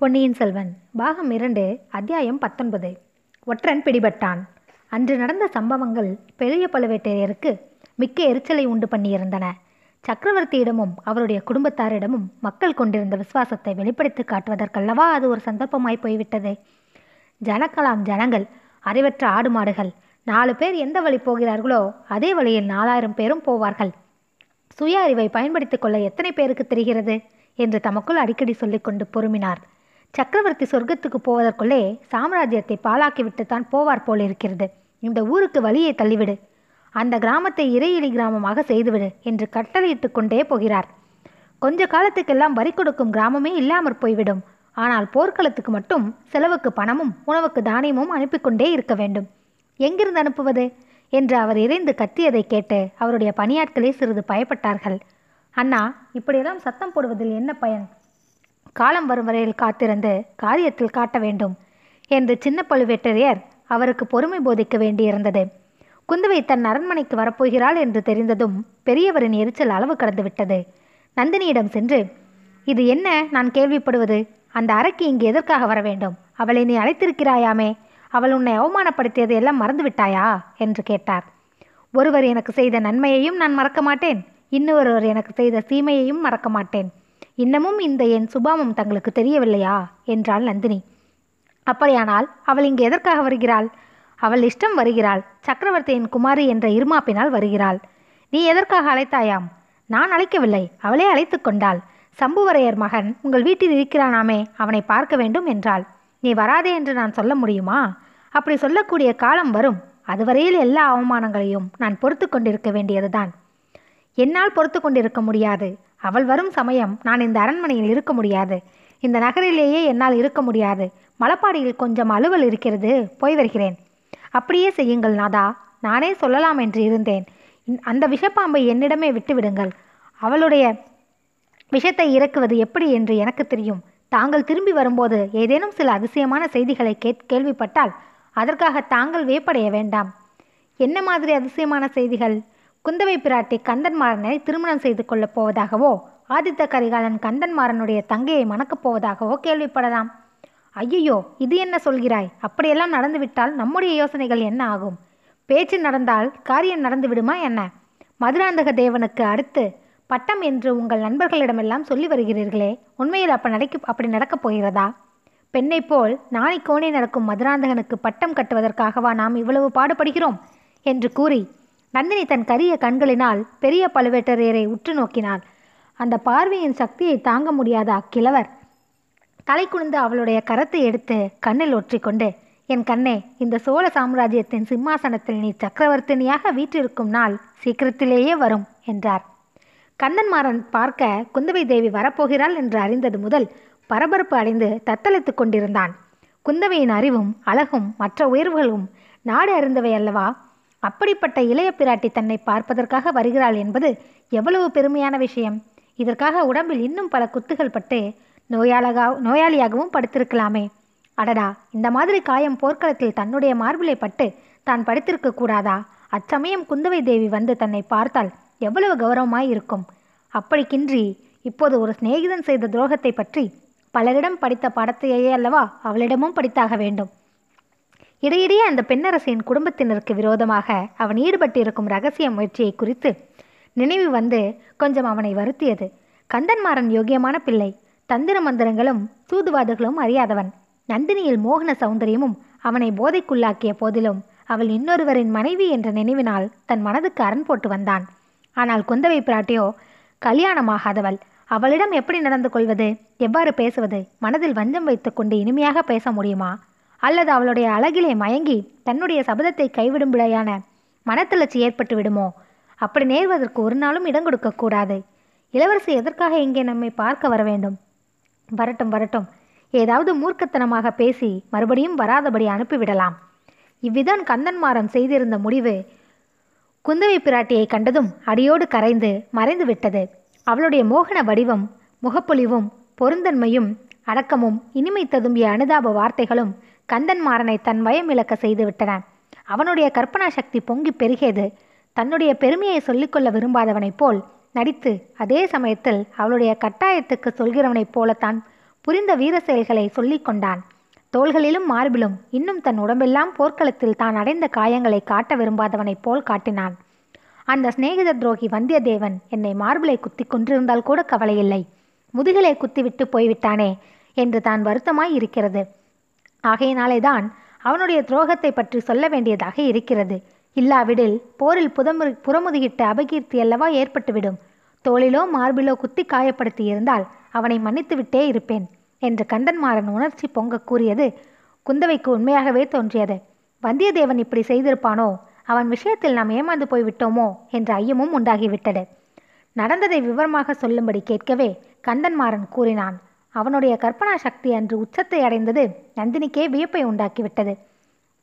பொன்னியின் செல்வன் பாகம் இரண்டு அத்தியாயம் பத்தொன்பது. ஒற்றன் பிடிபட்டான். அன்று நடந்த சம்பவங்கள் பெரிய பழுவேட்டரையருக்கு மிக்க எரிச்சலை உண்டு பண்ணியிருந்தன. சக்கரவர்த்தியிடமும் அவருடைய குடும்பத்தாரிடமும் மக்கள் கொண்டிருந்த விசுவாசத்தை வெளிப்படுத்தி காட்டுவதற்கல்லவா அது ஒரு சந்தர்ப்பமாய் போய்விட்டது? ஜனக்கலாம் ஜனங்கள் அறிவற்ற ஆடு மாடுகள் நாலு பேர் எந்த வழி போகிறார்களோ அதே வழியில் நாலாயிரம் பேரும் போவார்கள். சுய அறிவை பயன்படுத்திக் கொள்ள எத்தனை பேருக்கு தெரிகிறது? என்று தமக்குள் அடிக்கடி சொல்லிக்கொண்டு பொறுமினார். சக்கரவர்த்தி சொர்க்கத்துக்கு போவதற்குள்ளே சாம்ராஜ்யத்தை பாழாக்கிவிட்டுத்தான் போவார் போல் இருக்கிறது. இந்த ஊருக்கு வழியை தள்ளிவிடு. அந்த கிராமத்தை இறையிலி கிராமமாக செய்துவிடு என்று கட்டளையிட்டு கொண்டே போகிறார். கொஞ்ச காலத்துக்கெல்லாம் வரி கொடுக்கும் கிராமமே இல்லாமற் போய்விடும். ஆனால் போர்க்களத்துக்கு மட்டும் செலவுக்கு பணமும் உணவுக்கு தானியமும் அனுப்பி கொண்டே இருக்க வேண்டும். எங்கிருந்து அனுப்புவது? என்று அவர் இறைந்து கத்தியதை கேட்டு அவருடைய பணியாட்களே சிறிது பயப்பட்டார்கள். அண்ணா இப்படியெல்லாம் சத்தம் போடுவதில் என்ன பயன்? காலம் வரும் வரையில் காத்திருந்து காரியத்தில் காட்ட வேண்டும் என்று சின்ன பழுவேட்டரையர் அவருக்கு பொறுமை போதிக்க வேண்டியிருந்தது. குந்தவை தன் அரண்மனைக்கு வரப்போகிறாள் என்று தெரிந்ததும் பெரியவரின் எரிச்சல் அளவு கடந்துவிட்டது நந்தினியிடம் சென்று இது என்ன? நான் கேள்விப்படுவது. அந்த அறைக்கு இங்கு எதற்காக வர வேண்டும்? அவளை நீ அழைத்திருக்கிறாயாமே. அவள் உன்னை அவமானப்படுத்தியது எல்லாம் மறந்துவிட்டாயா என்று கேட்டார். ஒருவர் எனக்கு செய்த நன்மையையும் நான் மறக்க மாட்டேன். இன்னொருவர் எனக்கு செய்த தீமையையும் மறக்க மாட்டேன். இன்னமும் இந்த என் சுபாவம் தங்களுக்கு தெரியவில்லையா? என்றாள் நந்தினி. அப்படியானால் அவள் இங்கு எதற்காக வருகிறாள்? அவள் இஷ்டம் வருகிறாள். சக்கரவர்த்தியின் குமாரி என்ற இருமாப்பினால் வருகிறாள். நீ எதற்காக அழைத்தாயாம்? நான் அழைக்கவில்லை. அவளே அழைத்து கொண்டாள். சம்புவரையர் மகன் உங்கள் வீட்டில் இருக்கிறானாமே அவனை பார்க்க வேண்டும் என்றாள். நீ வராதே என்று நான் சொல்ல முடியுமா? அப்படி சொல்லக்கூடிய காலம் வரும். அதுவரையில் எல்லா அவமானங்களையும் நான் பொறுத்து கொண்டிருக்க வேண்டியதுதான். என்னால் பொறுத்து கொண்டிருக்க முடியாது. அவள் வரும் சமயம் நான் இந்த அரண்மனையில் இருக்க முடியாது. இந்த நகரிலேயே என்னால் இருக்க முடியாது. மலப்பாடியில் கொஞ்சம் அலுவல் இருக்கிறது. போய் வருகிறேன். அப்படியே செய்யுங்கள் நாதா. நானே சொல்லலாம் என்று இருந்தேன். அந்த விஷப்பாம்பை என்னிடமே விட்டுவிடுங்கள். அவளுடைய விஷத்தை இறக்குவது எப்படி என்று எனக்கு தெரியும். தாங்கள் திரும்பி வரும்போது ஏதேனும் சில அதிசயமான செய்திகளை கேட் கேள்விப்பட்டால் அதற்காக தாங்கள் வேப்படைய வேண்டாம். என்ன மாதிரி அதிசயமான செய்திகள்? குந்தவை பிராட்டி கந்தன்மாறனை திருமணம் செய்து கொள்ளப் போவதாகவோ ஆதித்த கரிகாலன் கந்தன்மாறனுடைய தங்கையை மணக்கப் போவதாகவோ கேள்விப்படலாம். ஐயையோ இது என்ன சொல்கிறாய்? அப்படியெல்லாம் நடந்துவிட்டால் நம்முடைய யோசனைகள் என்ன ஆகும்? பேச்சு நடந்தால் காரியம் நடந்து விடுமா என்ன? மதுராந்தக தேவனுக்கு அடுத்து பட்டம் என்று உங்கள் நண்பர்களிடமெல்லாம் சொல்லி வருகிறீர்களே உண்மையில் அப்ப நடக்க அப்படி நடக்கப் போகிறதா? பெண்ணைப் போல் நாளைக்கோனே நடக்கும் மதுராந்தகனுக்கு பட்டம் கட்டுவதற்காகவா நாம் இவ்வளவு பாடுபடுகிறோம்? என்று கூறி நந்தினி தன் கரிய கண்களினால் பெரிய பழுவேட்டரையரை உற்று நோக்கினாள். அந்த பார்வையின் சக்தியை தாங்க முடியாத அக்கிழவர். தலை குனிந்து அவளுடைய கரத்தை எடுத்து கண்ணில் ஒற்றிக்கொண்டு என் கண்ணே இந்த சோழ சாம்ராஜ்யத்தின் சிம்மாசனத்தில் நீ சக்கரவர்த்தினியாக வீற்றிருக்கும் நாள் சீக்கிரத்திலேயே வரும் என்றார். கந்தன்மாறன் பார்க்க குந்தவை தேவி வரப்போகிறாள் என்று அறிந்தது முதல் பரபரப்பு அடைந்து தத்தளித்துக் கொண்டிருந்தான். குந்தவையின் அறிவும் அழகும் மற்ற உயர்வுகளும் நாடு அறிந்தவை அல்லவா? அப்படிப்பட்ட இளைய பிராட்டி தன்னை பார்ப்பதற்காக வருகிறாள் என்பது எவ்வளவு பெருமையான விஷயம். இதற்காக உடம்பில் இன்னும் பல குத்துகள் பட்டு நோயாளகா நோயாளியாகவும் படுத்திருக்கலாமே. அடடா இந்த மாதிரி காயம் போர்க்களத்தில் தன்னுடைய மார்பிலை பட்டு தான் படுத்திருக்க கூடாதா? அச்சமயம் குந்தவை தேவி வந்து தன்னை பார்த்தால் எவ்வளவு கௌரவமாய் இருக்கும். அப்படிக்கின்றி இப்போது ஒரு சிநேகிதன் செய்த துரோகத்தை பற்றி பலரிடம் படித்த பாடத்தையே அல்லவா அவளிடமும் படித்தாக வேண்டும். இடையிடையே அந்த பெண்ணரசின் குடும்பத்தினருக்கு விரோதமாக அவன் ஈடுபட்டிருக்கும் ரகசிய முயற்சியை குறித்து நினைவு வந்து கொஞ்சம் அவனை வருத்தியது. கந்தன்மாறன் யோகியமான பிள்ளை. தந்திர மந்திரங்களும் சூதுவாதுகளும் அறியாதவன். நந்தினியில் மோகன சௌந்தரியமும் அவனை போதைக்குள்ளாக்கிய போதிலும் அவள் இன்னொருவரின் மனைவி என்ற நினைவினால் தன் மனதுக்கு அரண் போட்டு வந்தான். ஆனால் குந்தவை பிராட்டியோ கல்யாணமாகாதவள். அவளிடம் எப்படி நடந்து கொள்வது எவ்வாறு பேசுவது மனதில் வஞ்சம் வைத்துக்கொண்டு இனிமையாக பேச முடியுமா? அல்லது அவளுடைய அழகிலே மயங்கி தன்னுடைய சபதத்தை கைவிடும்படியான மனத்தளர்ச்சி ஏற்பட்டு விடுமோ? அப்படி நேர்வதற்கு ஒரு நாளும் இடம் கொடுக்கக்கூடாது இளவரசி எதற்காக இங்கே நம்மை பார்க்க வர வேண்டும்? வரட்டும் வரட்டும். ஏதாவது மூர்க்கத்தனமாக பேசி மறுபடியும் வராதபடி அனுப்பிவிடலாம். இவ்விதம் கந்தன்மாறன் செய்திருந்த முடிவு. குந்தவை பிராட்டியை கண்டதும் அடியோடு கரைந்து மறைந்து விட்டது. அவளுடைய மோகன வடிவம் முகப்பொலிவும் பொருந்தன்மையும் அடக்கமும் இனிமை ததும்பிய அனுதாப வார்த்தைகளும் கந்தன்மாறனை தன் வயம் இழக்க செய்துவிட்டன அவனுடைய கற்பனா சக்தி பொங்கி பெருகியது. தன்னுடைய பெருமையை சொல்லிக்கொள்ள விரும்பாதவனைப் போல் நடித்து அதே சமயத்தில் அவளுடைய கட்டாயத்துக்கு சொல்கிறவனைப் போலத்தான் புரிந்த வீர செயல்களை சொல்லிக் கொண்டான். தோள்களிலும் மார்பிலும் இன்னும் தன் உடம்பெல்லாம் போர்க்களத்தில் தான் அடைந்த காயங்களை காட்ட விரும்பாதவனைப் போல் காட்டினான். அந்த சிநேகித துரோகி வந்தியத்தேவன் என்னை மார்பிலை குத்தி கொன்றிருந்தால் கூட கவலையில்லை. முதுகிலே குத்திவிட்டு போய்விட்டானே என்று தான் வருத்தமாய் இருக்கிறது. ஆகையினாலே தான் அவனுடைய துரோகத்தை பற்றி சொல்ல வேண்டியதாக இருக்கிறது. இல்லாவிடில் போரில் புதமு புறமுதுகிட்ட அபகீர்த்தி அல்லவா ஏற்பட்டுவிடும். தோளிலோ மார்பிலோ குத்தி காயப்படுத்தி இருந்தால் அவனை மன்னித்துவிட்டே இருப்பேன் என்று கந்தன்மாறன் உணர்ச்சி பொங்க கூறியது குந்தவைக்கு உண்மையாகவே தோன்றியது. வந்தியத்தேவன் இப்படி செய்திருப்பானோ? அவன் விஷயத்தில் நாம் ஏமாந்து போய்விட்டோமோ? என்ற ஐயமும் உண்டாகிவிட்டது. நடந்ததை விவரமாக சொல்லும்படி கேட்கவே கந்தன்மாறன் கூறினான். அவனுடைய கற்பனா சக்தி அன்று உச்சத்தை அடைந்தது நந்தினிக்கே வியப்பை உண்டாக்கிவிட்டது.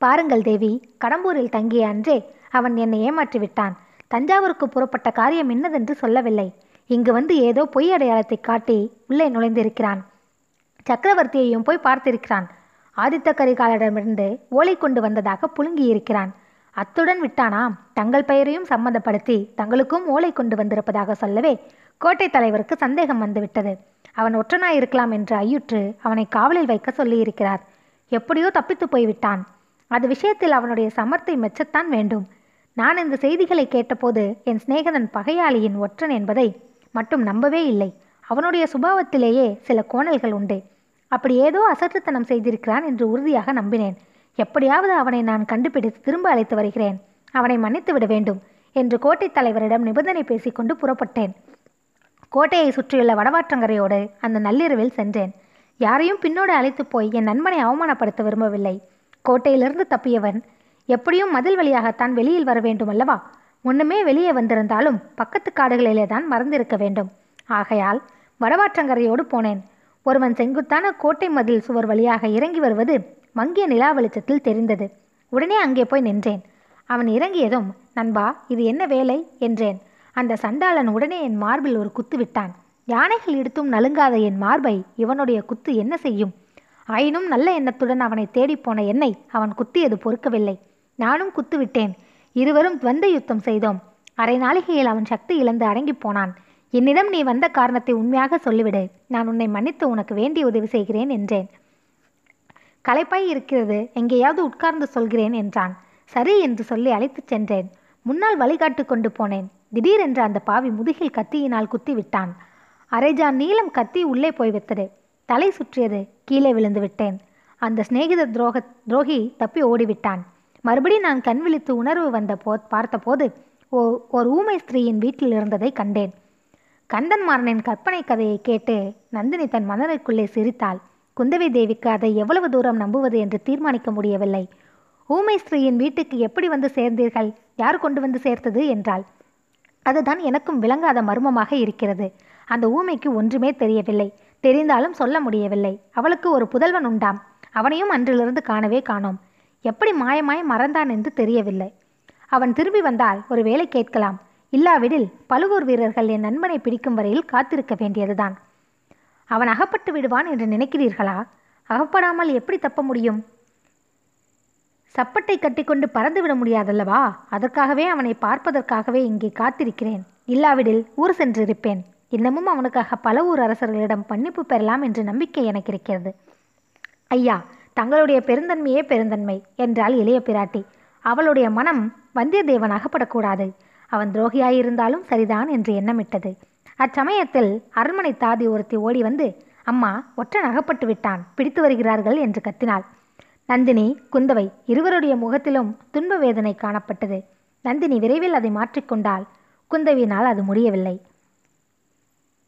பாருங்கள் தேவி கடம்பூரில் தங்கிய அன்றே அவன் என்னை ஏமாற்றி விட்டான் தஞ்சாவூருக்கு புறப்பட்ட காரியம் என்னதென்று சொல்லவில்லை. இங்கு வந்து ஏதோ பொய் அடையாளத்தை காட்டி உள்ளே நுழைந்திருக்கிறான். சக்கரவர்த்தியையும் போய் பார்த்திருக்கிறான். ஆதித்த கரிகாலரிடமிருந்து ஓலை கொண்டு வந்ததாக புழுங்கியிருக்கிறான். அத்துடன் விட்டானாம். தங்கள் பெயரையும் சம்மந்தப்படுத்தி தங்களுக்கும் ஓலை கொண்டு வந்திருப்பதாக சொல்லவே கோட்டை தலைவருக்கு சந்தேகம் வந்துவிட்டது. அவன் ஒற்றனாயிருக்கலாம் என்று ஐயுற்று அவனை காவலில் வைக்க சொல்லியிருக்கிறார். எப்படியோ தப்பித்து போய்விட்டான். அது விஷயத்தில் அவனுடைய சமர்த்தை மெச்சத்தான் வேண்டும். நான் இந்த செய்திகளை கேட்டபோது என் சிநேகிதன் பகையாளியின் ஒற்றன் என்பதை மட்டும் நம்பவே இல்லை. அவனுடைய சுபாவத்திலேயே சில கோணல்கள் உண்டு. அப்படி ஏதோ அசட்டுத்தனம் செய்திருக்கிறான் என்று உறுதியாக நம்பினேன். எப்படியாவது அவனை நான் கண்டுபிடித்து திரும்ப அழைத்து வருகிறேன். அவனை மன்னித்து விட வேண்டும் என்று கோட்டைத் தலைவரிடம் நிபந்தனை பேசிக்கொண்டு புறப்பட்டேன். கோட்டையை சுற்றியுள்ள வடவாற்றங்கரையோடு அந்த நள்ளிரவில் சென்றேன். யாரையும் பின்னோடு அழைத்து போய் என் நண்பனை அவமானப்படுத்த விரும்பவில்லை. கோட்டையிலிருந்து தப்பியவன் எப்படியும் மதில் வழியாகத்தான் வெளியில் வர வேண்டும் அல்லவா முன்னுமே வெளியே வந்திருந்தாலும் பக்கத்து காடுகளிலே தான் மறந்திருக்க வேண்டும். ஆகையால் வடவாற்றங்கரையோடு போனேன். ஒருவன் செங்குத்தான கோட்டை மதில் சுவர் வழியாக இறங்கி வருவது மங்கிய நிலா வெளிச்சத்தில் தெரிந்தது. உடனே அங்கே போய் நின்றேன். அவன் இறங்கியதும் நண்பா இது என்ன வேலை? என்றேன். அந்த சண்டாளன் உடனே என் மார்பில் ஒரு குத்து விட்டான். யானைகள் எடுத்தும் நலுங்காத என் மார்பை இவனுடைய குத்து என்ன செய்யும்? ஆயினும் நல்ல எண்ணத்துடன் அவனை தேடிப்போன என்னை அவன் குத்தியது பொறுக்கவில்லை. நானும் குத்து விட்டேன். இருவரும் துவந்த யுத்தம் செய்தோம். அரை நாளிகையில் அவன் சக்தி இழந்து அடங்கிப் போனான். என்னிடம் நீ வந்த காரணத்தை உண்மையாக சொல்லிவிடு. நான் உன்னை மன்னித்து உனக்கு வேண்டிய உதவி செய்கிறேன் என்றேன். களைப்பாய் இருக்கிறது. எங்கேயாவது உட்கார்ந்து சொல்கிறேன் என்றான். சரி என்று சொல்லி அழைத்துச் சென்றேன். முன்னால் வழிகாட்டு கொண்டு போனேன். திடீரென்று அந்த பாவி முதுகில் கத்தியினால் குத்தி விட்டான் அரைஜான் நீளம் கத்தி உள்ளே போய்விட்டது தலை சுற்றியது கீழே விழுந்து விட்டேன். அந்த சிநேகித துரோக துரோகி தப்பி ஓடிவிட்டான். மறுபடி நான் கண் விழித்து உணர்வு வந்த போ பார்த்தபோது ஓ ஒரு ஊமை ஸ்திரீயின் வீட்டில் இருந்ததை கண்டேன். கந்தன்மாறனின் கற்பனை கதையை கேட்டு நந்தினி தன் மனதிற்குள்ளே சிரித்தாள். குந்தவி தேவிக்கு அதை எவ்வளவு தூரம் நம்புவது என்று தீர்மானிக்க முடியவில்லை. ஊமை ஸ்திரீயின் வீட்டுக்கு எப்படி வந்து சேர்ந்தீர்கள்? யார் கொண்டு வந்து சேர்த்தது? என்றாள். அதுதான் எனக்கும் விளங்காத மர்மமாக இருக்கிறது. அந்த ஊமைக்கு ஒன்றுமே தெரியவில்லை. தெரிந்தாலும் சொல்ல முடியவில்லை. அவளுக்கு ஒரு புதல்வன் உண்டாம். அவனையும் அன்றிலிருந்து காணவே காணோம். எப்படி மாயமாய் மறந்தான் என்று தெரியவில்லை. அவன் திரும்பி வந்தால் ஒரு வேலை கேட்கலாம். இல்லாவிடில் பழுவூர் வீரர்கள் என் நண்பனை பிடிக்கும் வரையில் காத்திருக்க வேண்டியதுதான். அவன் அகப்பட்டு விடுவான் என்று நினைக்கிறீர்களா? அகப்படாமல் எப்படி தப்ப முடியும்? சப்பட்டை கட்டிக்கொண்டு பறந்து விட முடியாதல்லவா? அதற்காகவே அவனை பார்ப்பதற்காகவே இங்கே காத்திருக்கிறேன். இல்லாவிடில் ஊர் சென்றிருப்பேன். இன்னமும் அவனுக்காக பல ஊர் அரசர்களிடம் மன்னிப்பு பெறலாம் என்ற நம்பிக்கை எனக்கு இருக்கிறது. ஐயா தங்களுடைய பெருந்தன்மையே பெருந்தன்மை என்றாள் இளைய பிராட்டி. அவளுடைய மனம் வந்தியத்தேவன் அகப்படக்கூடாது அவன் துரோகியாயிருந்தாலும் சரிதான் என்று எண்ணமிட்டது. அச்சமயத்தில் அரண்மனை தாதி ஒருத்தி ஓடி வந்து அம்மா ஒற்றன் அகப்பட்டு விட்டான் பிடித்து வருகிறார்கள் என்று கத்தினாள். நந்தினி குந்தவை இருவருடைய முகத்திலும் துன்ப வேதனை காணப்பட்டது. நந்தினி விரைவில் அதை மாற்றிக்கொண்டால் குந்தவியினால் அது முடியவில்லை.